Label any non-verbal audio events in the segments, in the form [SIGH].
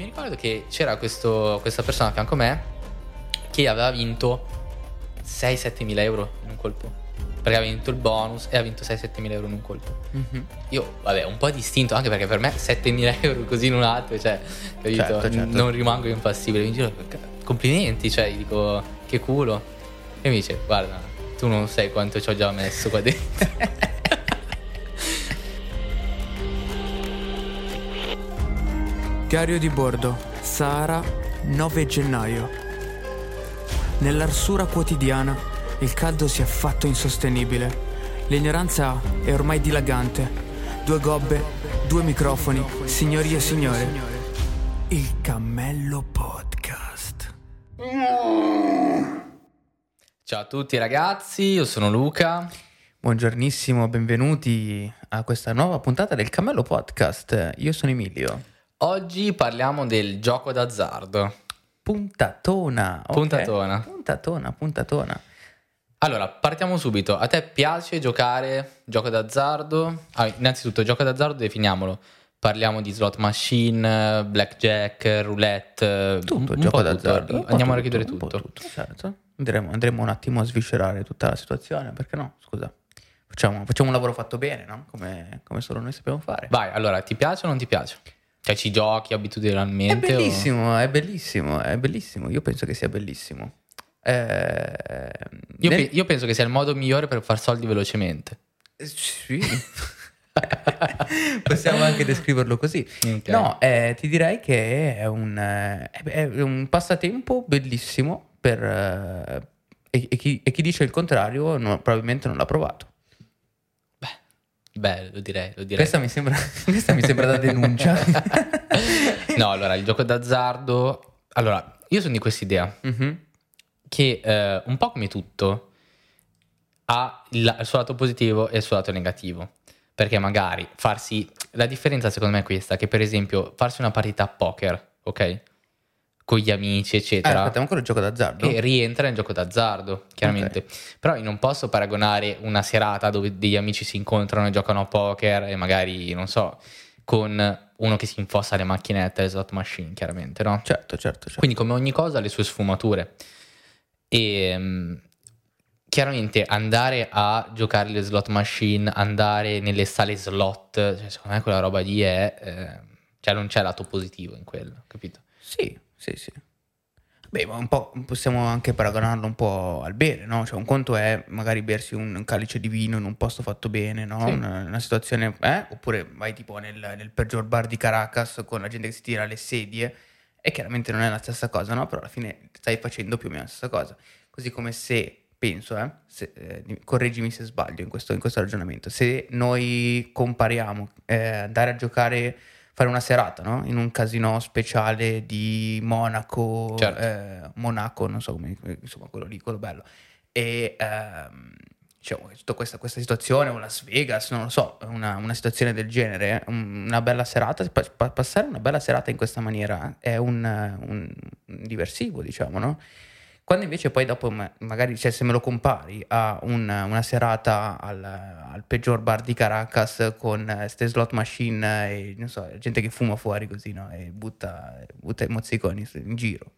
mi ricordo che c'era questo, questa persona a fianco a me che aveva vinto 6-7 mila euro in un colpo. Perché aveva vinto il bonus e ha vinto 6-7 mila euro in un colpo. Mhm. Io, vabbè, un po' distinto anche perché per me 7 mila [LAUGHS] euro così in un attimo, cioè, capito? Certo, certo. Non rimango impassibile. Mi giro, complimenti, cioè, gli dico, che culo. E mi dice, guarda, tu non sai quanto ci ho già messo qua dentro. [LAUGHS] Diario di bordo, Sahara, 9 gennaio. Nell'arsura quotidiana il caldo si è fatto insostenibile. L'ignoranza è ormai dilagante. Due gobbe, due microfoni, signorie e signore. Il Cammello Podcast. Ciao a tutti ragazzi, io sono Luca. Buongiornissimo, benvenuti a questa nuova puntata del Cammello Podcast. Io sono Emilio. Oggi parliamo del gioco d'azzardo. Puntatona. ok? Puntatona. Puntatona, puntatona. Allora, partiamo subito. A te piace giocare gioco d'azzardo? Ah, innanzitutto, gioco d'azzardo definiamolo. Parliamo di slot machine, blackjack, roulette, Tutto, un gioco d'azzardo. tutto. Andiamo a tutto, richiudere po' tutto. certo. Andremo, andremo un attimo a sviscerare tutta la situazione, perché no? Scusa. Facciamo, facciamo un lavoro fatto bene, no? Come, come solo noi sappiamo fare. Vai, allora, ti piace o non ti piace? Cioè, ci giochi È abitudinalmente? o- bellissimo, è bellissimo, è bellissimo. Io penso che sia bellissimo. Eh, Io, nel- pe- io penso che sia il modo migliore per far soldi velocemente. Eh, Sì. [LAUGHS] Possiamo anche descriverlo così. Ok. No, eh, ti direi che è un, eh, è un passatempo bellissimo per... eh, e, e chi, e chi dice il contrario no- probabilmente non l'ha provato. Beh, lo direi, lo direi. Questa mi sembra, [LAUGHS] questa mi sembra da denuncia. [LAUGHS] no, allora, il gioco d'azzardo... Allora, io sono di questa idea. Mhm. che eh, un po' come tutto ha il, il suo lato positivo e il suo lato negativo. Perché magari farsi... La differenza secondo me è questa, che per esempio farsi una partita a poker, ok? Con gli amici, eccetera. aspetta, ancora il gioco d'azzardo? e rientra nel gioco d'azzardo, chiaramente. Però io non posso paragonare una serata dove degli amici si incontrano e giocano a poker e magari, non so, con uno che si infossa le macchinette, le slot machine, chiaramente, no? Certo, certo, certo. Quindi come ogni cosa ha le sue sfumature. E mm, chiaramente andare a giocare le slot machine, andare nelle sale slot, cioè, secondo me quella roba lì è... eh, cioè non c'è lato positivo in quello, capito? Sì, sì, sì. Beh, ma un po' possiamo anche paragonarlo un po' al bere, no? Cioè, un conto è magari bersi un, un calice di vino in un posto fatto bene, no? Sì. Una, una situazione, eh? Oppure vai tipo nel, nel peggior bar di Caracas con la gente che si tira le sedie e chiaramente non è la stessa cosa, no? Però alla fine stai facendo più o meno la stessa cosa. Così come se, penso, eh? se- eh, correggimi se sbaglio in questo, in questo ragionamento, se noi compariamo eh, andare a giocare fare una serata no? in un casino speciale di Monaco, Certo. eh, Monaco, non so come, insomma, quello lì, quello bello. E ehm, diciamo, tutta questa, questa situazione, o Las Vegas, non lo so, una, una situazione del genere, un- una bella serata, pa- pa- passare una bella serata in questa maniera è un, un- un diversivo, diciamo, no? Quando invece poi dopo ma- magari, cioè se me lo compari a un- una serata al, al peggior bar di Caracas con ste slot machine e non so, gente che fuma fuori così, no? E butta, butta i mozziconi in giro.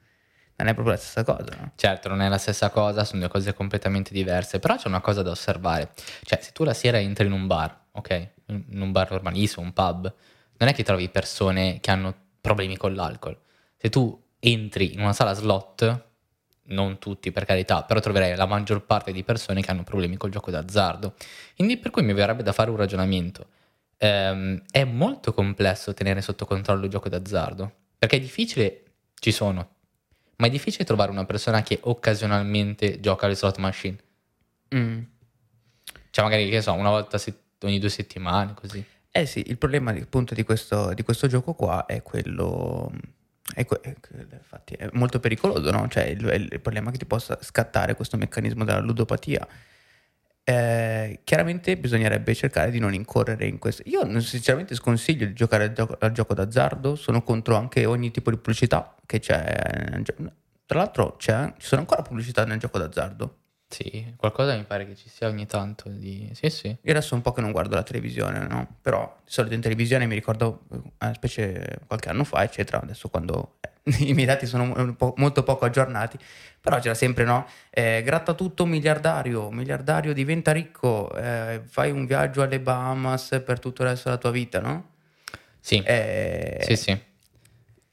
Non è proprio la stessa cosa, no? Certo, non è la stessa cosa, sono due cose completamente diverse, però c'è una cosa da osservare. Cioè, se tu la sera entri in un bar, ok? In un bar normalissimo, un pub, non è che trovi persone che hanno problemi con l'alcol. Se tu entri in una sala slot, non tutti per carità, però troverai la maggior parte di persone che hanno problemi col gioco d'azzardo. Quindi per cui mi verrebbe da fare un ragionamento. Ehm, è molto complesso tenere sotto controllo il gioco d'azzardo, perché è difficile, ci sono, ma è difficile trovare una persona che occasionalmente gioca alle slot machine. Mm. Cioè magari, che so, una volta ogni due settimane, così. Eh sì, il problema appunto di questo, di questo gioco qua è quello... È, è que- infatti è molto pericoloso, no? Cioè il, è il problema che ti possa scattare questo meccanismo della ludopatia. Eh, chiaramente bisognerebbe cercare di non incorrere in questo. Io sinceramente sconsiglio di giocare al gioco, al gioco d'azzardo, sono contro anche ogni tipo di pubblicità che c'è. Tra l'altro c'è- ci sono ancora pubblicità nel gioco d'azzardo. Sì, qualcosa mi pare che ci sia ogni tanto di... Sì, sì. Io adesso un po' che non guardo la televisione, no? Però di solito in televisione mi ricordo, specie qualche anno fa, eccetera, adesso quando eh, [LAUGHS] i miei dati sono po', molto poco aggiornati, però c'era sempre, no? Eh, gratta tutto miliardario, miliardario diventa ricco, eh, fai un viaggio alle Bahamas per tutto il resto della tua vita, no? Sì, Eh, sì, sì.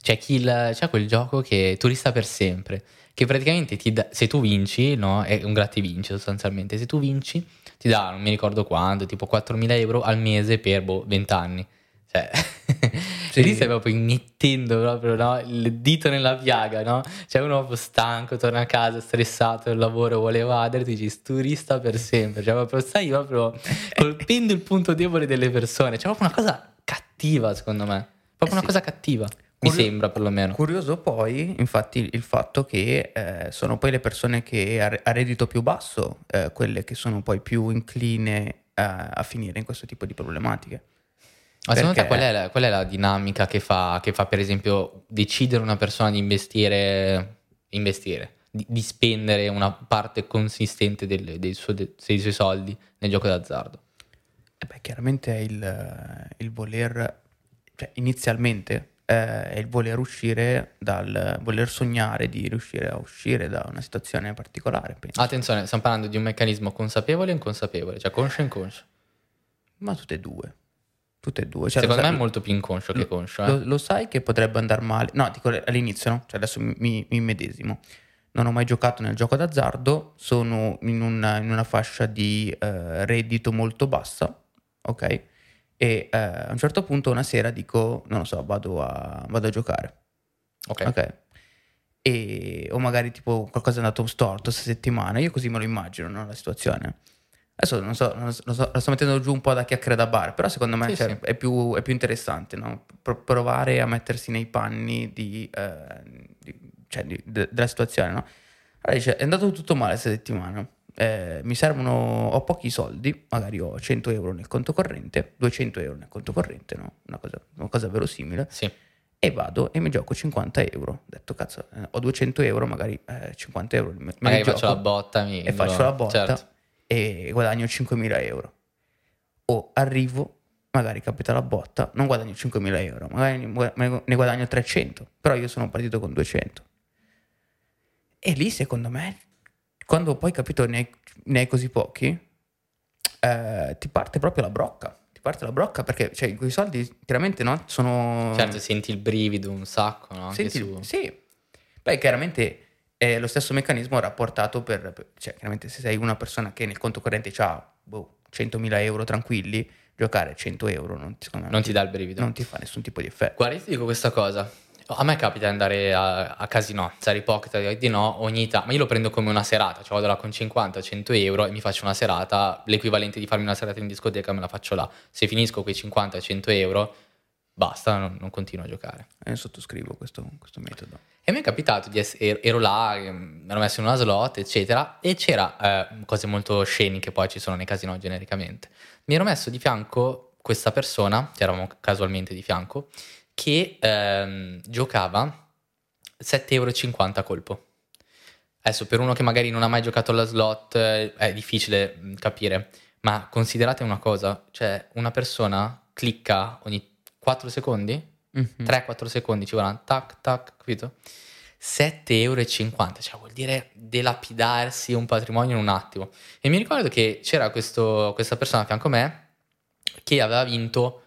C'è, chi il- c'è quel gioco che è turista per sempre, che praticamente ti dà- se tu vinci, no? È un gratta vinci sostanzialmente, se tu vinci ti dà, non mi ricordo quanto, tipo 4.000 euro al mese per boh, 20 anni. Cioè, [LAUGHS] Sì. lì stai proprio immettendo proprio no? il dito nella piaga, no? Cioè uno proprio stanco, torna a casa stressato, il lavoro vuole evadere, ti dici turista per sempre, cioè proprio stai proprio [LAUGHS] colpendo il punto debole delle persone, c'è proprio una cosa cattiva secondo me, proprio una sì. cosa cattiva, mi Curio- sembra perlomeno. Curioso poi, infatti, il fatto che eh, sono poi le persone che a, a reddito più basso, eh, quelle che sono poi più incline eh, a finire in questo tipo di problematiche. Ma secondo te qual è, la, qual è la dinamica che fa, che fa, per esempio, decidere una persona di investire, investire di, di spendere una parte consistente del- dei, suo- dei suoi soldi nel gioco d'azzardo? Eh beh, chiaramente è il, il voler, cioè inizialmente eh, è il voler uscire dal, voler sognare di riuscire a uscire da una situazione particolare, penso. Attenzione, stiamo parlando di un meccanismo consapevole e inconsapevole, cioè conscio e inconscio. Ma tutte e due. Tutte e due. Cioè, Secondo lo me sai- è molto più inconscio che lo- conscio. Lo, Eh? lo sai che potrebbe andare male? No, dico all'inizio, no? Cioè adesso mi, mi, immedesimo. Non ho mai giocato nel gioco d'azzardo, sono in una, in una fascia di eh, reddito molto bassa, ok? E eh, a un certo punto una sera dico, non lo so, vado a, vado a giocare, Ok. ok? E, o magari tipo qualcosa è andato storto questa settimana, io così me lo immagino, no? La situazione. Adesso non so, non so- lo sto mettendo giù un po' da chiacchiere da bar, però secondo me Sì, cioè, sì. È, più, è più interessante no? Pro- provare a mettersi nei panni di, eh, di- cioè, di- de- della situazione. No? Allora dice, è andato tutto male questa settimana, eh, mi servono, ho pochi soldi, magari ho 100 euro nel conto corrente, 200 euro nel conto corrente, no? una, cosa, una cosa verosimile, Sì. e vado e mi gioco 50 euro. Ho detto, cazzo, eh, ho 200 euro, magari eh, 50 euro. Me, Magari faccio la botta mi- e faccio la botta Certo. e guadagno 5.000 euro. O arrivo, magari capita la botta, non guadagno 5.000 euro, magari ne ne guadagno 300, però io sono partito con 200. E lì, secondo me, quando poi capito ne hai, ne hai così pochi, eh, ti parte proprio la brocca. Ti parte la brocca perché cioè, quei soldi chiaramente no, sono... Certo, senti il brivido un sacco, no? Senti, su- sì. Beh, chiaramente è lo stesso meccanismo rapportato per, per- cioè, chiaramente se sei una persona che nel conto corrente ha boh, 100.000 euro tranquilli, giocare 100 euro non ti, me, Non ti dà il brivido. non ti fa nessun tipo di effetto. Guarda, ti dico questa cosa. A me capita di andare a, a casino, stare ipocrita di di no ogni tanto, ma io lo prendo come una serata, cioè vado là con 50-100 euro e mi faccio una serata, l'equivalente di farmi una serata in discoteca me la faccio là. Se finisco quei 50-100 euro, basta, non, non continuo a giocare. E sottoscrivo questo, questo metodo. E mi è capitato di essere, ero là, eh, mi ero messo in una slot, eccetera, e c'era eh, cose molto sceniche, poi ci sono nei casino genericamente. Mi ero messo di fianco questa persona, che eravamo casualmente di fianco, che ehm, giocava 7,50 euro a colpo. Adesso per uno che magari non ha mai giocato alla slot eh, è difficile mh, capire, ma considerate una cosa, cioè una persona clicca ogni 4 secondi Mhm. 3-4 secondi ci vorranno, tac, tac, capito? 7,50 euro, cioè vuol dire delapidarsi un patrimonio in un attimo. E mi ricordo che c'era questo- questa persona a fianco a me che aveva vinto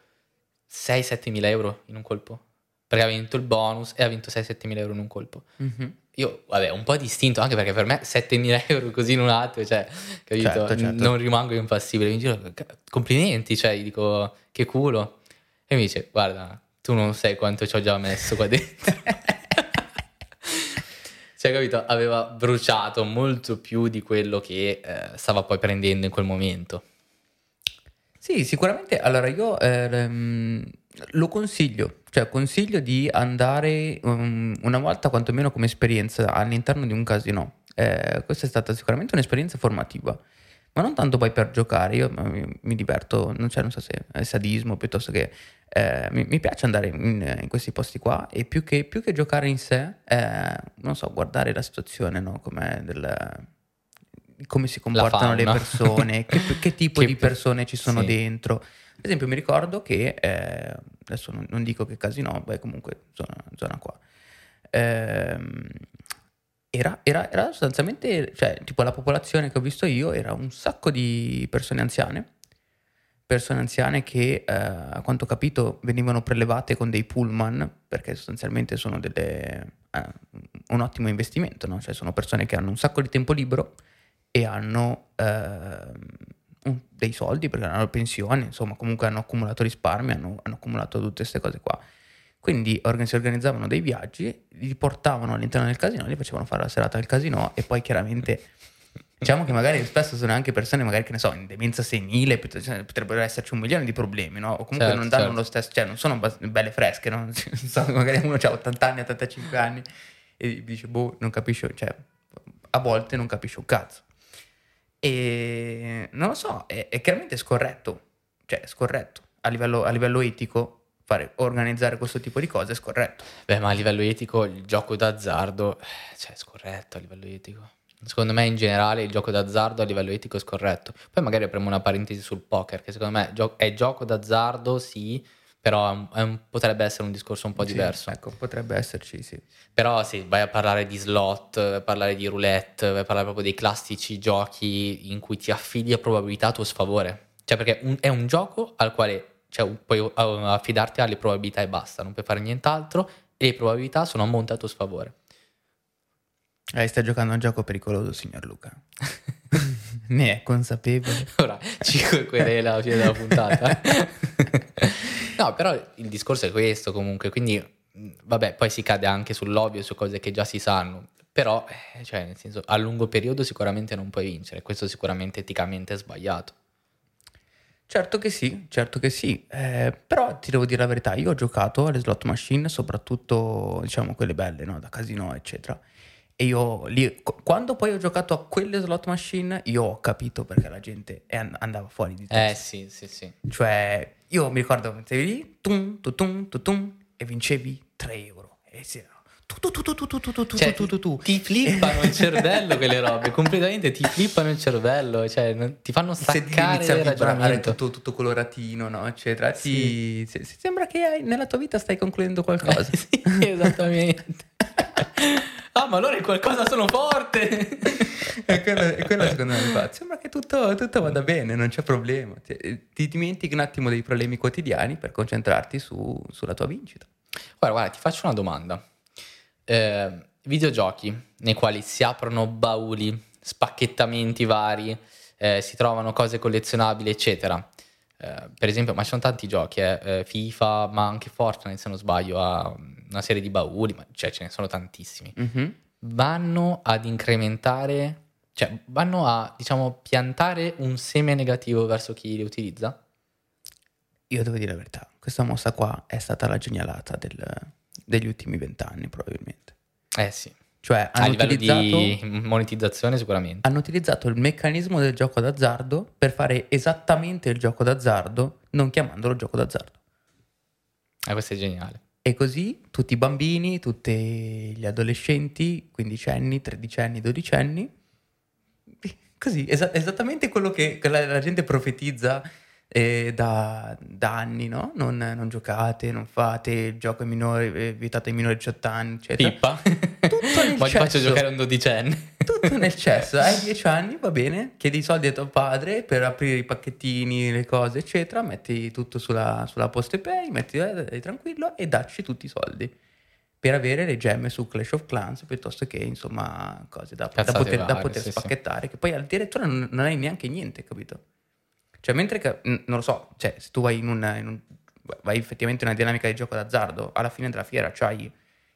6-7 mila euro in un colpo. Perché aveva vinto il bonus e ha vinto 6-7 mila euro in un colpo. Mhm. Io, vabbè, un po' distinto anche perché per me 7.000 [LAUGHS] euro così in un attimo, cioè, capito? Certo, certo. Non rimango impassibile. Mi dico, complimenti, cioè, gli dico, che culo. E mi dice, guarda, tu non sai quanto ci ho già messo qua dentro. [LAUGHS] cioè, capito? Aveva bruciato molto più di quello che eh, stava poi prendendo in quel momento. Sì, sicuramente. Allora io ehm, lo consiglio, cioè consiglio di andare um, una volta quantomeno come esperienza all'interno di un casino. Eh, questa è stata sicuramente un'esperienza formativa, ma non tanto poi per giocare. Io mi, mi diverto, non, cioè, non so se è sadismo piuttosto che eh, mi, mi piace andare in, in questi posti qua e più che, più che giocare in sé, eh, non so, guardare la situazione, no? Com'è del, come si comportano le persone, che, [LAUGHS] che tipo Che di pe- persone ci sono sì. dentro. Ad esempio, mi ricordo che eh, adesso non, non dico che casino, beh, comunque zona, zona qua. Ehm, era, era- era sostanzialmente, cioè, tipo la popolazione che ho visto io era un sacco di persone anziane. Persone anziane che, eh, a quanto ho capito, venivano prelevate con dei pullman perché sostanzialmente sono delle, eh, un ottimo investimento, no? Cioè, sono persone che hanno un sacco di tempo libero e hanno un- dei soldi perché hanno la pensione, insomma, comunque hanno accumulato risparmi, hanno, hanno accumulato tutte queste cose qua. Quindi organ- si organizzavano dei viaggi, li portavano all'interno del casino, li facevano fare la serata al casino e poi chiaramente diciamo che magari spesso sono anche persone magari che ne so in demenza senile cioè, potrebbero esserci un milione di problemi no? o comunque Certo, non danno certo. lo stesso cioè non sono belle fresche no? [LAUGHS] So, magari uno ha 80 anni 85 anni e dice boh non capisce cioè a volte non capisce un cazzo e non lo so è, è chiaramente scorretto cioè è scorretto a livello, a livello etico fare, organizzare questo tipo di cose è scorretto Beh, ma a livello etico il gioco d'azzardo, eh, cioè, è scorretto a livello etico. Secondo me in generale il gioco d'azzardo a livello etico è scorretto. Poi magari apriamo una parentesi sul poker, che secondo me è gioco d'azzardo, sì, però un- potrebbe essere un discorso un po' Sì, diverso. ecco potrebbe esserci sì Però sì, vai a parlare di slot, vai a parlare di roulette, vai a parlare proprio dei classici giochi in cui ti affidi a probabilità a tuo sfavore. Cioè perché un- è un gioco al quale cioè, puoi uh, affidarti alle probabilità e basta, non puoi fare nient'altro e le probabilità sono a monte a tuo sfavore. Eh, stai giocando a un gioco pericoloso, signor Luca. [LAUGHS] [LAUGHS] ne è consapevole. [LAUGHS] Ora, 5 querele alla fine della puntata. [LAUGHS] no, però il discorso è questo comunque, quindi vabbè, poi si cade anche sull'ovvio, su cose che già si sanno, però, eh, cioè, nel senso, a lungo periodo sicuramente non puoi vincere, questo sicuramente eticamente è sbagliato. Certo che sì, certo che sì. Eh, però ti devo dire la verità, io ho giocato alle slot machine, soprattutto diciamo quelle belle, no? Da casino, eccetera. E io lì, quando poi ho giocato a quelle slot machine, io ho capito perché la gente andava fuori di eh, testa. Eh sì, sì, sì. Cioè, io mi ricordo, mettevi lì, tum, tum, tum, tum, tum e vincevi 3 euro. E si era tu, Ti flippano il cervello quelle robe, completamente ti flippano il cervello, cioè non, ti fanno staccare il ragionamento. Tutto, tutto coloratino, no? Eccetera. Sì. Ti, sembra che hai, nella tua vita stai concludendo qualcosa. Eh, [LAUGHS] sì, esattamente. [LAUGHS] ah, ma allora in qualcosa sono forte. [LAUGHS] e, quello, e quello secondo me fa. Sembra che tutto, tutto vada bene, non c'è problema. Cioè, ti dimentichi un attimo dei problemi quotidiani per concentrarti su- sulla tua vincita. Guarda, guarda, ti faccio una domanda. Eh, videogiochi nei quali si aprono bauli, spacchettamenti vari, eh, si trovano cose collezionabili, eccetera. Eh, per esempio, ma ci sono tanti giochi, eh, eh, FIFA, ma anche Fortnite, se non sbaglio, ha una serie di bauli, ma cioè ce ne sono tantissimi. Vanno ad incrementare, cioè vanno a, diciamo, piantare un seme negativo verso chi li utilizza? Io devo dire la verità, questa mossa qua è stata la genialata del- degli ultimi vent'anni probabilmente. Eh sì, Cioè a livello di monetizzazione sicuramente. hanno utilizzato il meccanismo del gioco d'azzardo per fare esattamente il gioco d'azzardo, non chiamandolo gioco d'azzardo. Eh, questo è geniale. E così tutti i bambini, tutti gli adolescenti, quindicenni, tredicenni, dodicenni, [LAUGHS] così, esa- esattamente quello che la, la gente profetizza eh, da, da anni, no? Non, non giocate, non fate, il gioco è minore, è vietato ai minori di 18 anni, eccetera. Pippa. nel [LAUGHS] Poi ti faccio giocare un dodicenne. Tutto nel [LAUGHS] cesso, hai 10 anni, va bene, chiedi i soldi a tuo padre per aprire i pacchettini, le cose, eccetera, metti tutto sulla, sulla Poste Pay, metti eh, tranquillo e dacci tutti i soldi per avere le gemme su Clash of Clans piuttosto che insomma cose da, da poter, da varie, poter sì, sì. spacchettare, che poi addirittura non, non hai neanche niente, capito? Cioè, mentre che, non lo so, cioè, se tu vai in, un, in un- vai effettivamente in una dinamica di gioco d'azzardo, alla fine della fiera c'hai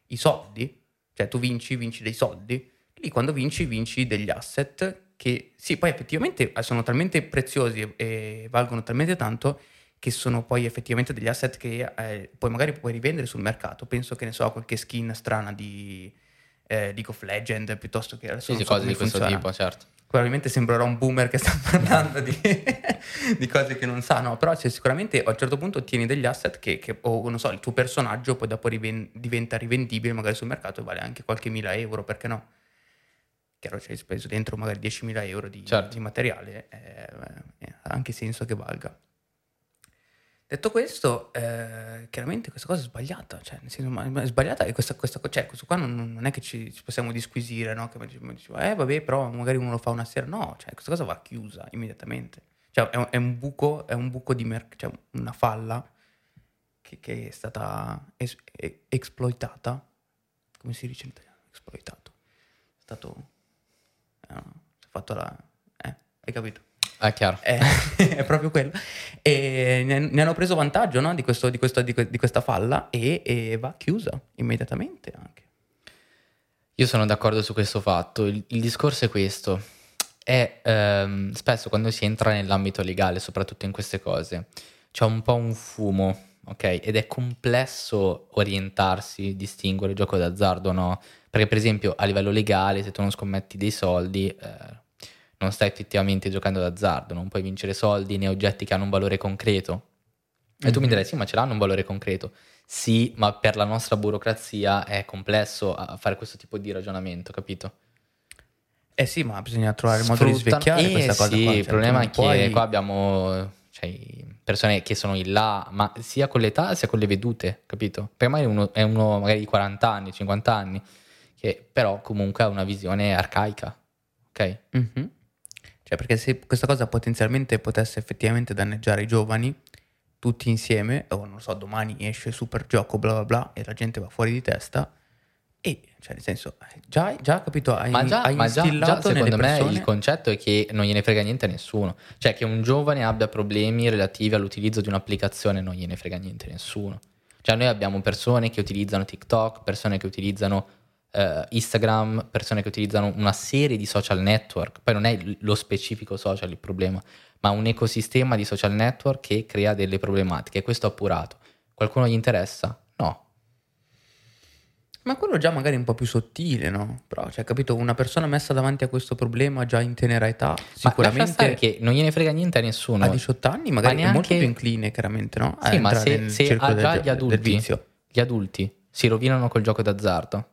i soldi, cioè tu vinci, vinci dei soldi, lì quando vinci, vinci degli asset che sì, poi effettivamente sono talmente preziosi e, valgono talmente tanto che sono poi effettivamente degli asset che eh, poi magari puoi rivendere sul mercato. Penso che ne so, qualche skin strana di eh, League of Legends piuttosto che Sì, sì, so cose di questo funziona. tipo, certo. Probabilmente sembrerò un boomer che sta [LAUGHS] parlando di, di cose che non sa, no, però cioè, sicuramente a un certo punto ottieni degli asset che, che- o non so, il tuo personaggio poi dopo riven- diventa rivendibile magari sul mercato e vale anche qualche mila euro, perché no? chiaro, ci hai speso dentro magari 10.000 euro di, Certo. di materiale, eh, eh, ha anche senso che valga. Detto questo, eh, chiaramente questa cosa è sbagliata, cioè, nel senso, ma- è sbagliata e questa, questa cioè, questo qua non, non è che ci, ci possiamo disquisire, no? Che mi dice- mi dice, eh vabbè, però magari uno lo fa una sera, no, cioè, questa cosa va chiusa immediatamente. Cioè, è un, è un buco, è un buco di mercato, cioè una falla che, che è stata es- e- esploitata, come si dice in italiano? Esploitato. È stato... eh, fatto la... Eh, hai capito? È chiaro. Eh, [LAUGHS] è proprio quello. E ne, ne hanno preso vantaggio no, di, questo- di questo- di que- di questa falla e, e va chiusa immediatamente anche. Io sono d'accordo su questo fatto. Il, il discorso è questo. È ehm, spesso quando si entra nell'ambito legale, soprattutto in queste cose, c'è un po' un fumo, ok? Ed è complesso orientarsi, distinguere il gioco d'azzardo no. Perché, per esempio, a livello legale, se tu non scommetti dei soldi, eh, non stai effettivamente giocando d'azzardo, non puoi vincere soldi né oggetti che hanno un valore concreto. E tu mi Mhm. direi, sì, ma ce l'hanno un valore concreto. Sì, ma per la nostra burocrazia è complesso a fare questo tipo di ragionamento, capito? Eh sì, ma bisogna trovare il modo di svecchiare Eh, questa cosa sì, qua. il cioè, problema è che puoi- qua abbiamo cioè, persone che sono in là, ma sia con l'età sia con le vedute, capito? Perché magari uno è uno magari di 40 anni, 50 anni, che però comunque ha una visione arcaica, ok? Mhm. Cioè, perché se questa cosa potenzialmente potesse effettivamente danneggiare i giovani, tutti insieme, o non so, domani esce super gioco, bla bla bla, e la gente va fuori di testa, e, cioè, nel senso, già, già capito, hai, Ma già, hai ma già- già secondo me persone... il concetto è che non gliene frega niente a nessuno. Cioè che un giovane abbia problemi relativi all'utilizzo di un'applicazione non gliene frega niente a nessuno. Cioè noi abbiamo persone che utilizzano TikTok, persone che utilizzano eh, Instagram, persone che utilizzano una serie di social network. Poi non è lo specifico social il problema, ma un ecosistema di social network che crea delle problematiche. Questo appurato. Qualcuno gli interessa? No. Ma quello già magari è un po' più sottile, no? Però, cioè, capito, una persona messa davanti a questo problema già in tenera età, Ma sicuramente che non gliene frega niente a nessuno. a 18 anni magari Ma è molto neanche- più incline, chiaramente, no? A Sì, ma se, se ha del già gio- gli del adulti, gli adulti si rovinano col gioco d'azzardo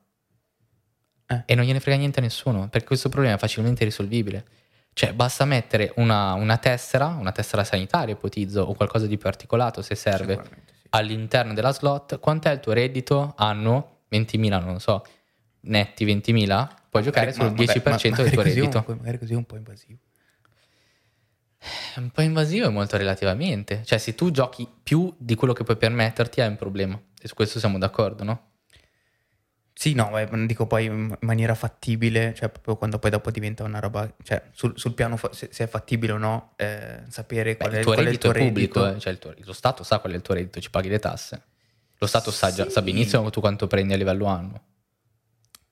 Eh. e non gliene frega niente a nessuno, perché questo problema è facilmente risolvibile. Cioè, basta mettere una, una tessera, una tessera sanitaria, ipotizzo, o qualcosa di più articolato se serve, sì. all'interno della slot. Quant'è il tuo reddito anno? 20.000, non lo so, netti 20.000? Puoi giocare Ma- sul ma- 10% ma- del tuo reddito. Un, magari così è un po' invasivo. È un po' invasivo e molto relativamente. Cioè, se tu giochi più di quello che puoi permetterti, hai un problema. E su questo siamo d'accordo, no? Sì, no, non dico poi in maniera fattibile, cioè proprio quando poi dopo diventa una roba, cioè sul, sul piano fa- se, se è fattibile o no, eh, sapere Beh, qual, è, il tuo qual è il reddito tuo è pubblico, reddito. eh, cioè il tuo- lo Stato sa qual è il tuo reddito, ci paghi le tasse. Lo Stato sa, già, Sì. sa benissimo tu quanto prendi a livello annuo.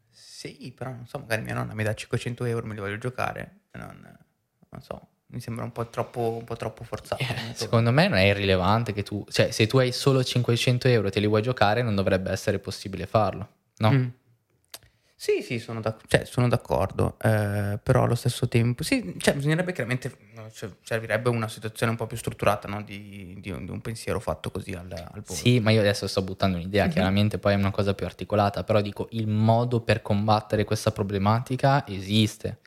Sì, però non so, magari mia nonna mi dà 500 euro, me li voglio giocare, non, non so, mi sembra un po' troppo, un po' troppo forzato. Eh, Secondo me non è irrilevante che tu, cioè se tu hai solo 500 euro e te li vuoi giocare non dovrebbe essere possibile farlo, no? Mm. Sì, sì, sono, d'ac- cioè, sono d'accordo, eh, però allo stesso tempo, sì, cioè, bisognerebbe chiaramente, cioè, servirebbe una situazione un po' più strutturata, no? di, di un, di un pensiero fatto così al, al volo. Sì, ma io adesso sto buttando un'idea, Mhm. chiaramente poi è una cosa più articolata, però dico il modo per combattere questa problematica esiste.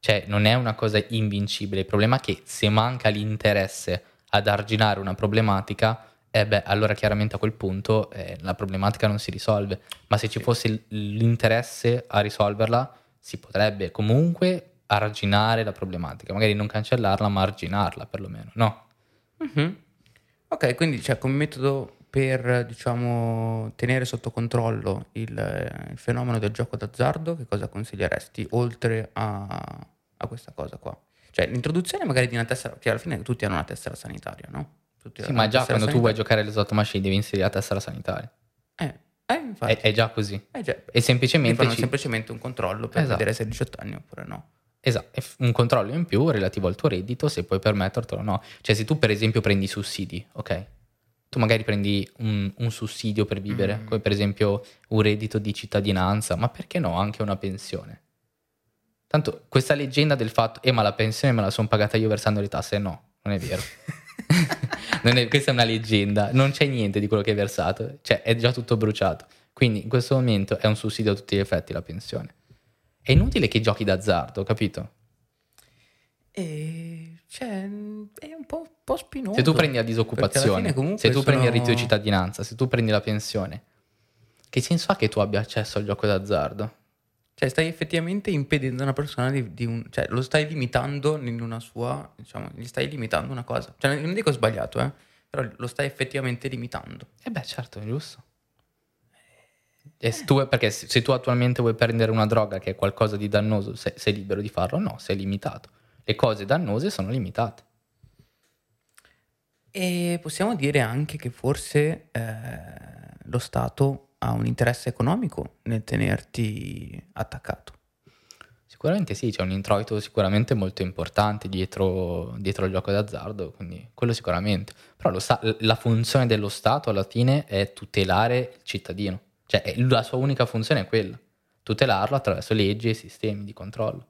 Cioè non è una cosa invincibile, il problema è che se manca l'interesse ad arginare una problematica, eh beh, allora chiaramente a quel punto eh, la problematica non si risolve, ma se ci Sì. fosse l'interesse a risolverla, si potrebbe comunque arginare la problematica, magari non cancellarla, ma arginarla perlomeno, no? Mhm. Ok, quindi cioè, come metodo per diciamo, tenere sotto controllo il, il fenomeno del gioco d'azzardo, che cosa consiglieresti oltre a, a questa cosa qua? Cioè l'introduzione magari di una tessera, che alla fine tutti hanno una tessera sanitaria, no? Tutti Sì, ma già quando tu vuoi sanitaria. giocare alle slot machine devi inserire la tessera sanitaria. Eh, eh. È, è già così. Eh, già. E semplicemente, fanno ci- semplicemente un controllo per Esatto. vedere se hai 18 anni oppure no. esatto, è un controllo in più relativo al tuo reddito, se puoi permettertelo o no. Cioè, se tu, per esempio, prendi sussidi, ok? Tu magari prendi un, un sussidio per vivere, Mm. come per esempio un reddito di cittadinanza, ma perché no anche una pensione? Tanto questa leggenda del fatto, eh, ma la pensione me la sono pagata io versando le tasse, no, non è vero. [LAUGHS] [LAUGHS] Non è- questa è una leggenda, non c'è niente di quello che hai versato, cioè è già tutto bruciato. Quindi in questo momento è un sussidio a tutti gli effetti la pensione. È inutile che giochi d'azzardo, capito? E cioè, è un po', un po' spinoso. Se tu prendi la disoccupazione, se tu prendi il sono- reddito di cittadinanza, se tu prendi la pensione, che senso ha che tu abbia accesso al gioco d'azzardo? Cioè, stai effettivamente impedendo a una persona di, di un... Cioè, lo stai limitando in una sua... Diciamo, gli stai limitando una cosa. Cioè, non dico sbagliato, eh. Però lo stai effettivamente limitando. E beh, certo, è giusto. E se tu- perché se se tu attualmente vuoi prendere una droga che è qualcosa di dannoso, sei, sei libero di farlo? No, sei limitato. Le cose dannose sono limitate. E possiamo dire anche che forse eh, lo Stato ha un interesse economico nel tenerti attaccato. Sicuramente sì, c'è un introito sicuramente molto importante dietro, dietro il gioco d'azzardo, quindi quello sicuramente. Però lo sta- la funzione dello Stato alla fine è tutelare il cittadino. Cioè la sua unica funzione è quella, tutelarlo attraverso leggi e sistemi di controllo.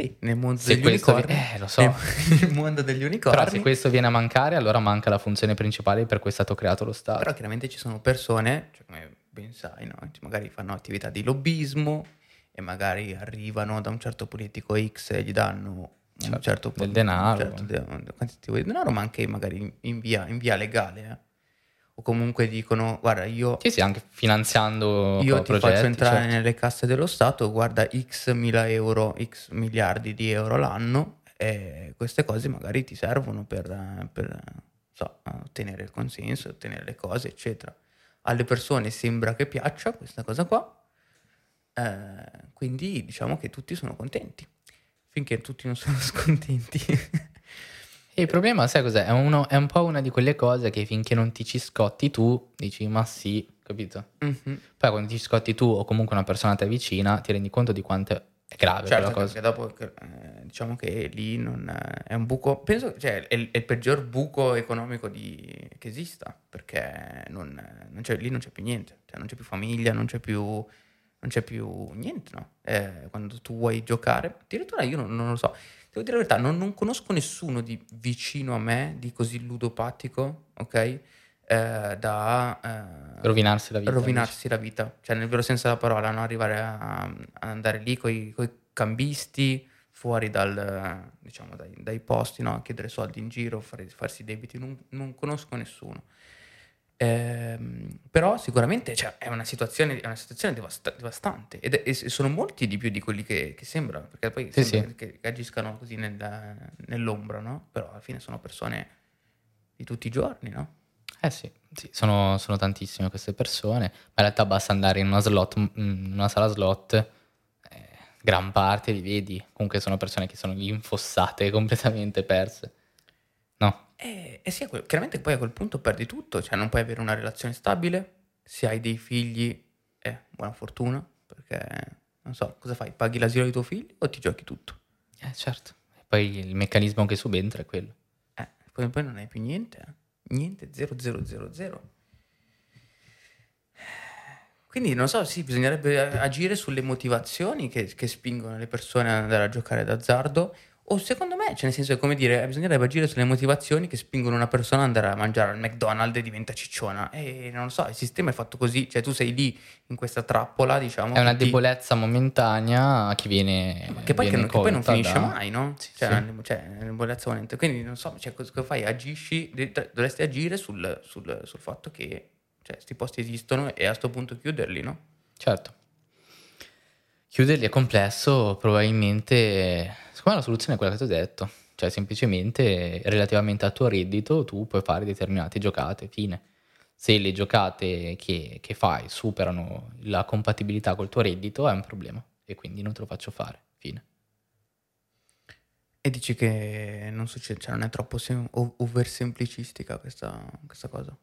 Sì, nel mondo Se degli unicorni. vi- eh, lo so. Nel, [LAUGHS] mondo degli unicorni. Però se questo viene a mancare, allora manca la funzione principale per cui è stato creato lo Stato. Però chiaramente ci sono persone, cioè, come ben sai, no? Magari fanno attività di lobbismo e magari arrivano da un certo politico X e gli danno un Certo, certo del denaro. un certo de- quantitativo di denaro, ma anche magari in- in via, in via legale. eh. O comunque dicono, guarda, io, Sì, sì, anche finanziando io ti progetti. faccio entrare certo. nelle casse dello Stato, guarda X mila euro, X miliardi di euro l'anno e queste cose magari ti servono per, per, so, ottenere il consenso, ottenere le cose, eccetera. Alle persone sembra che piaccia questa cosa qua, eh, quindi diciamo che tutti sono contenti. Finché tutti non sono [LAUGHS] scontenti. E il problema, sai cos'è? È, uno- è un po' una di quelle cose che finché non ti ci scotti tu, dici ma sì, capito? Mhm. Poi quando ti ci scotti tu o comunque una persona te vicina, ti rendi conto di quanto è grave Certo, quella cosa. dopo eh, diciamo che lì non eh, è un buco, penso cioè è, il- è il peggior buco economico di- che esista, perché non, non c'è, lì non c'è più niente, cioè non c'è più famiglia, non c'è più, non c'è più niente, no? Eh, quando tu vuoi giocare, addirittura io non, non lo so, devo dire la verità, non, non conosco nessuno di vicino a me, di così ludopatico, ok? Eh, da... eh, Rovinarsi la vita. rovinarsi la vita, cioè nel vero senso della parola, no? arrivare a, a andare lì con i cambisti fuori dal, diciamo, dai, dai posti, no? a chiedere soldi in giro, fare- farsi debiti, non, non conosco nessuno. Ehm, però sicuramente cioè, è una situazione, è una situazione devasta- devastante ed è- e sono molti di più di quelli che, che sembrano, perché poi Sì, sembra sì. Che, agiscano così nel- nell'ombra, no? però alla fine sono persone di tutti i giorni, no? Eh sì, sì, sono, sono tantissime queste persone, ma in realtà basta andare in una slot, in una sala slot, eh, gran parte li vedi, comunque sono persone che sono infossate, [LAUGHS] completamente perse. No, Eh, eh sì, chiaramente poi a quel punto perdi tutto, cioè non puoi avere una relazione stabile, se hai dei figli, eh, buona fortuna, perché non so, cosa fai? Paghi l'asilo dei tuoi figli o ti giochi tutto? eh certo. E poi il meccanismo che subentra è quello. Eh, poi, poi non hai più niente, eh. niente, 0, 0, 0, 0. Quindi non so, sì, bisognerebbe agire sulle motivazioni che, che spingono le persone ad andare a giocare d'azzardo. O secondo me, cioè nel senso che come dire, bisognerebbe agire sulle motivazioni che spingono una persona ad andare a mangiare al McDonald's e diventa cicciona. E non lo so, il sistema è fatto così, cioè tu sei lì in questa trappola, diciamo. È una che ti- debolezza momentanea che viene... che poi, che viene non, che poi non finisce da- mai, no? Sì, cioè, sì. una- cioè, è un'ebolezza momento. Quindi non so, cioè, cosa fai? Agisci, dovresti agire sul, sul- sul fatto che cioè, questi posti esistono e a sto punto chiuderli, no? Certo. Chiuderli è complesso, probabilmente... Secondo me la soluzione è quella che ti ho detto. Cioè, semplicemente, relativamente al tuo reddito, tu puoi fare determinate giocate, fine. Se le giocate che, che fai superano la compatibilità col tuo reddito, è un problema. E quindi non te lo faccio fare, fine. E dici che non succede, cioè non è troppo sem- o- oversemplicistica questa, questa cosa.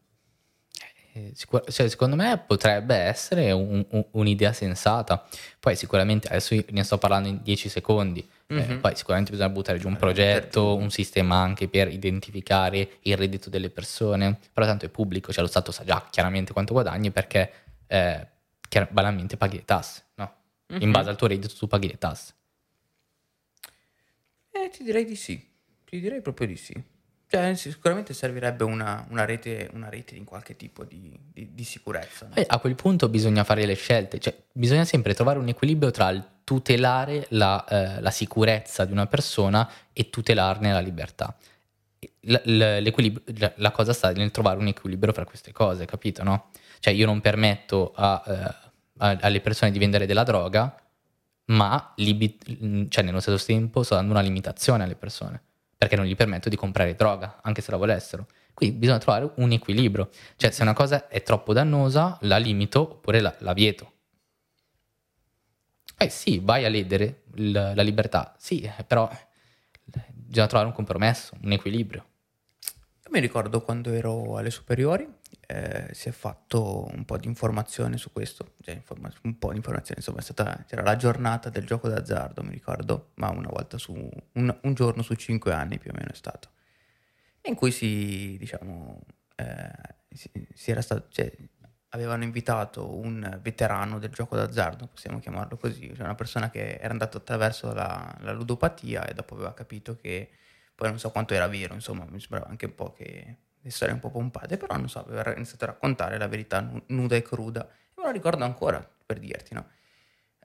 Eh, sicur- cioè, secondo me potrebbe essere un- un- un'idea sensata. Poi sicuramente, adesso ne sto parlando in 10 secondi, eh, Mhm. poi sicuramente bisogna buttare giù un Eh, progetto, un sistema anche per identificare il reddito delle persone, però tanto è pubblico, cioè lo Stato sa già chiaramente quanto guadagni perché eh, chiar- banalmente paghi le tasse, no? In Mhm. base al tuo reddito tu paghi le tasse. Eh, ti direi di sì. Ti direi proprio di sì. Cioè, sicuramente servirebbe una, una rete, una rete in qualche tipo di, di- di sicurezza. no? Poi a quel punto bisogna fare le scelte, cioè bisogna sempre trovare un equilibrio tra il tutelare la, eh, la sicurezza di una persona e tutelarne la libertà. La, la, la, la, cosa sta nel trovare un equilibrio fra queste cose, capito? No? Cioè io non permetto a, eh, alle persone di vendere della droga, ma libi- cioè, nello stesso tempo sto dando una limitazione alle persone, perché non gli permetto di comprare droga, anche se la volessero. Qui bisogna trovare un equilibrio, cioè se una cosa è troppo dannosa la limito oppure la, la vieto. Eh sì, vai a ledere la, la libertà, sì, eh, però bisogna trovare un compromesso, un equilibrio. Io mi ricordo quando ero alle superiori, eh, si è fatto un po' di informazione su questo, cioè, informa- un po' di informazione, insomma, stata, c'era la giornata del gioco d'azzardo, mi ricordo, ma una volta su, un, un giorno su cinque anni più o meno è stato. In cui si, diciamo, eh, si, si era stato, cioè, avevano invitato un veterano del gioco d'azzardo, possiamo chiamarlo così, cioè una persona che era andata attraverso la, la, ludopatia e dopo aveva capito che, poi non so quanto era vero, insomma, mi sembrava anche un po' che le storie un po' pompate, però non so, aveva iniziato a raccontare la verità nuda e cruda, e me lo ricordo ancora, per dirti, no?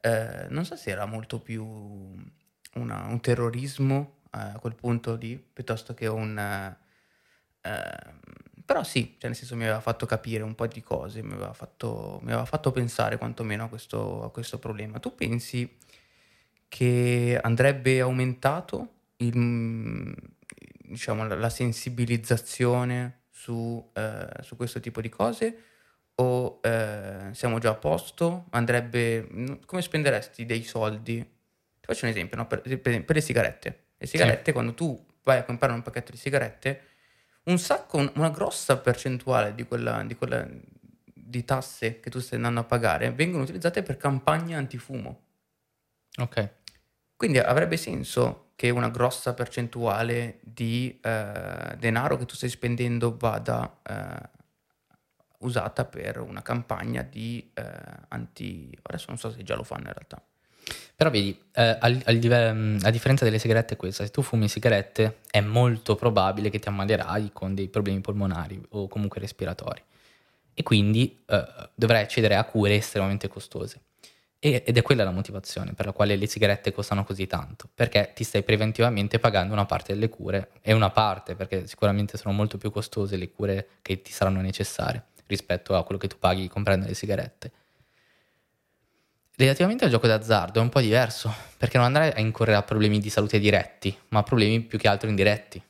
Eh, non so se era molto più una, un terrorismo eh, a quel punto lì, piuttosto che un Ehm, però sì, cioè nel senso mi aveva fatto capire un po' di cose, mi aveva fatto, mi aveva fatto pensare quantomeno a questo, a questo problema. Tu pensi che andrebbe aumentato il, diciamo, la, la sensibilizzazione su, eh, su, questo tipo di cose o eh, siamo già a posto? Andrebbe, come spenderesti dei soldi? Ti faccio un esempio, no? per, per, per, le sigarette. Le sigarette, sì. quando tu vai a comprare un pacchetto di sigarette, un sacco, una grossa percentuale di quella, di quella di tasse che tu stai andando a pagare vengono utilizzate per campagne antifumo. Ok. Quindi avrebbe senso che una grossa percentuale di eh, denaro che tu stai spendendo vada eh, usata per una campagna di eh, anti... Adesso non so se già lo fanno in realtà. Però vedi, eh, al, al, a differenza delle sigarette è questa, se tu fumi sigarette è molto probabile che ti ammalerai con dei problemi polmonari o comunque respiratori e quindi eh, dovrai accedere a cure estremamente costose. Ed è quella la motivazione per la quale le sigarette costano così tanto, perché ti stai preventivamente pagando una parte delle cure e una parte, perché sicuramente sono molto più costose le cure che ti saranno necessarie rispetto a quello che tu paghi comprando le sigarette. Relativamente al gioco d'azzardo è un po' diverso, perché non andrai a incorrere a problemi di salute diretti, ma a problemi più che altro indiretti.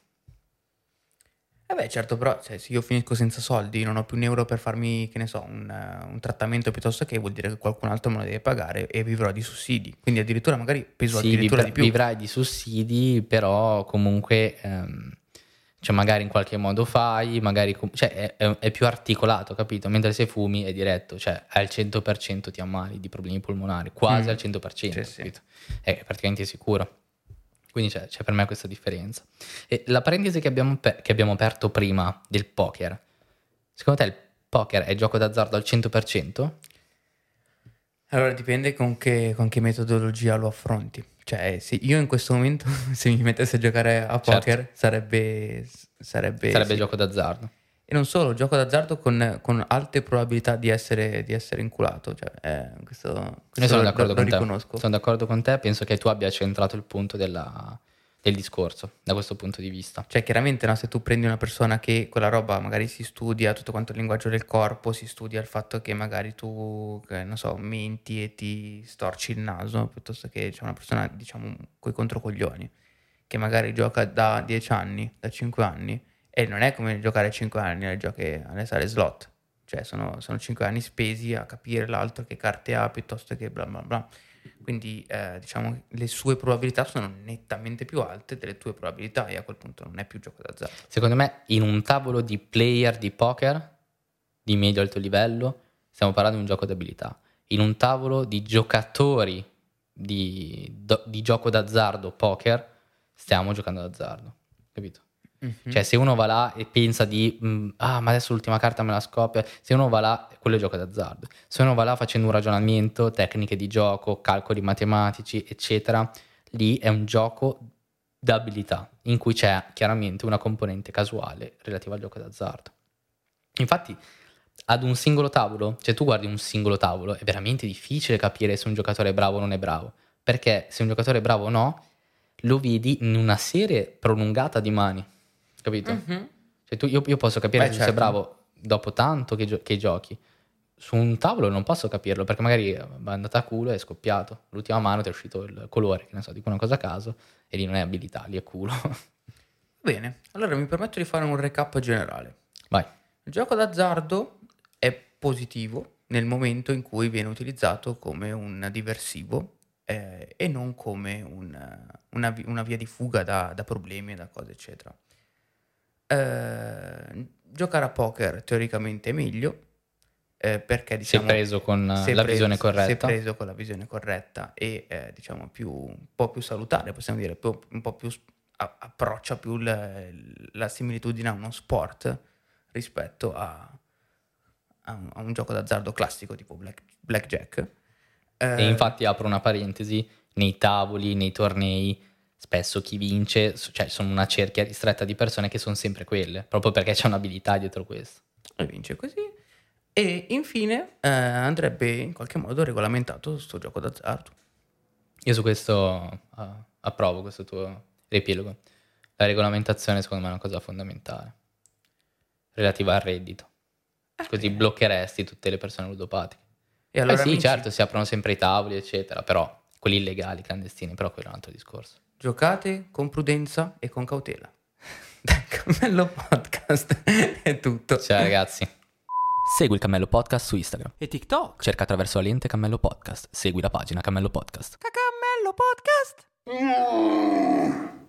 Eh beh, certo, però cioè, se io finisco senza soldi, non ho più un euro per farmi, che ne so, un, uh, un, trattamento piuttosto che vuol dire che qualcun altro me lo deve pagare e vivrò di sussidi. Quindi addirittura magari peso sì, addirittura vivrai, di più. Vivrai di sussidi, però comunque... Um cioè magari in qualche modo fai, magari cioè è, è, più articolato, capito? Mentre se fumi è diretto, cioè al 100% ti ammali di problemi polmonari, quasi mm. al 100%, sì, capito? Sì. È praticamente sicuro. Quindi c'è, c'è, per me questa differenza. E la parentesi che abbiamo, che abbiamo aperto prima del poker, secondo te il poker è gioco d'azzardo al 100%? Allora dipende con che, con che metodologia lo affronti. Cioè, se io in questo momento, [LAUGHS] se mi mettessi a giocare a poker, certo. sarebbe, sarebbe... Sarebbe sì. gioco d'azzardo. E non solo, gioco d'azzardo con, con alte probabilità di essere, di essere inculato. Cioè, eh, questo, questo Io sono d'accordo lo, con lo te. Riconosco. Sono d'accordo con te, penso che tu abbia centrato il punto della, del discorso da questo punto di vista. Cioè, chiaramente, no, se tu prendi una persona che quella roba magari si studia tutto quanto il linguaggio del corpo, si studia il fatto che magari tu, che, non so, menti e ti storci il naso, piuttosto che c'è una persona, diciamo, coi controcoglioni, che magari gioca da 10 anni, da 5 anni, e non è come giocare a 5 anni alle, gioche, alle sale slot. Cioè, sono, sono 5 anni spesi a capire l'altro che carte ha, piuttosto che bla bla bla quindi eh, diciamo le sue probabilità sono nettamente più alte delle tue probabilità e a quel punto non è più gioco d'azzardo. Secondo me in un tavolo di player di poker di medio-alto livello stiamo parlando di un gioco d'abilità. In un tavolo di giocatori di, di gioco d'azzardo poker stiamo giocando d'azzardo, capito? Mm-hmm. Cioè, se uno va là e pensa di mm, ah, ma adesso l'ultima carta me la scoppia, se uno va là, quello è gioco d'azzardo. Se uno va là facendo un ragionamento, tecniche di gioco, calcoli matematici, eccetera, lì è un gioco d'abilità in cui c'è chiaramente una componente casuale relativa al gioco d'azzardo. Infatti, ad un singolo tavolo, cioè tu guardi un singolo tavolo, è veramente difficile capire se un giocatore è bravo o non è bravo, perché se un giocatore è bravo o no, lo vedi in una serie prolungata di mani, capito? Mhm. Cioè tu- io, io posso capire Beh, se tu sei certo. bravo dopo tanto che, gio- che giochi. Su un tavolo non posso capirlo perché magari è andata a culo e è scoppiato. L'ultima mano ti è uscito il colore, che ne so, dico una cosa a caso, e lì non è abilità, lì è culo. Bene, allora mi permetto di fare un recap generale. Vai. Il gioco d'azzardo è positivo nel momento in cui viene utilizzato come un diversivo eh, e non come un- una, una via di fuga da, da problemi e da cose, eccetera. Eh, giocare a poker teoricamente è meglio eh, perché Se diciamo preso con eh, la pre- visione corretta. preso con la visione corretta e eh, diciamo più, un po' più salutare, possiamo dire, più- un po' più a- approccia più l- la similitudine a uno sport rispetto a, a un, a un gioco d'azzardo classico tipo black- blackjack. Eh, E infatti apro una parentesi, nei tavoli, nei tornei, spesso chi vince, cioè sono una cerchia ristretta di persone che sono sempre quelle, proprio perché c'è un'abilità dietro questo. e vince così. E infine eh, andrebbe in qualche modo regolamentato questo gioco d'azzardo. Io su questo eh, approvo questo tuo riepilogo. La regolamentazione secondo me è una cosa fondamentale, relativa al reddito. Così bloccheresti tutte le persone ludopatiche. E allora eh sì, amici, certo, si aprono sempre i tavoli, eccetera, però quelli illegali, clandestini, però quello è un altro discorso. Giocate con prudenza e con cautela. [LAUGHS] Dal Cammello Podcast è tutto. Ciao ragazzi. Segui il Cammello Podcast su Instagram. E TikTok. Cerca attraverso la lente Cammello Podcast. Segui la pagina Cammello Podcast. Cacammello Podcast.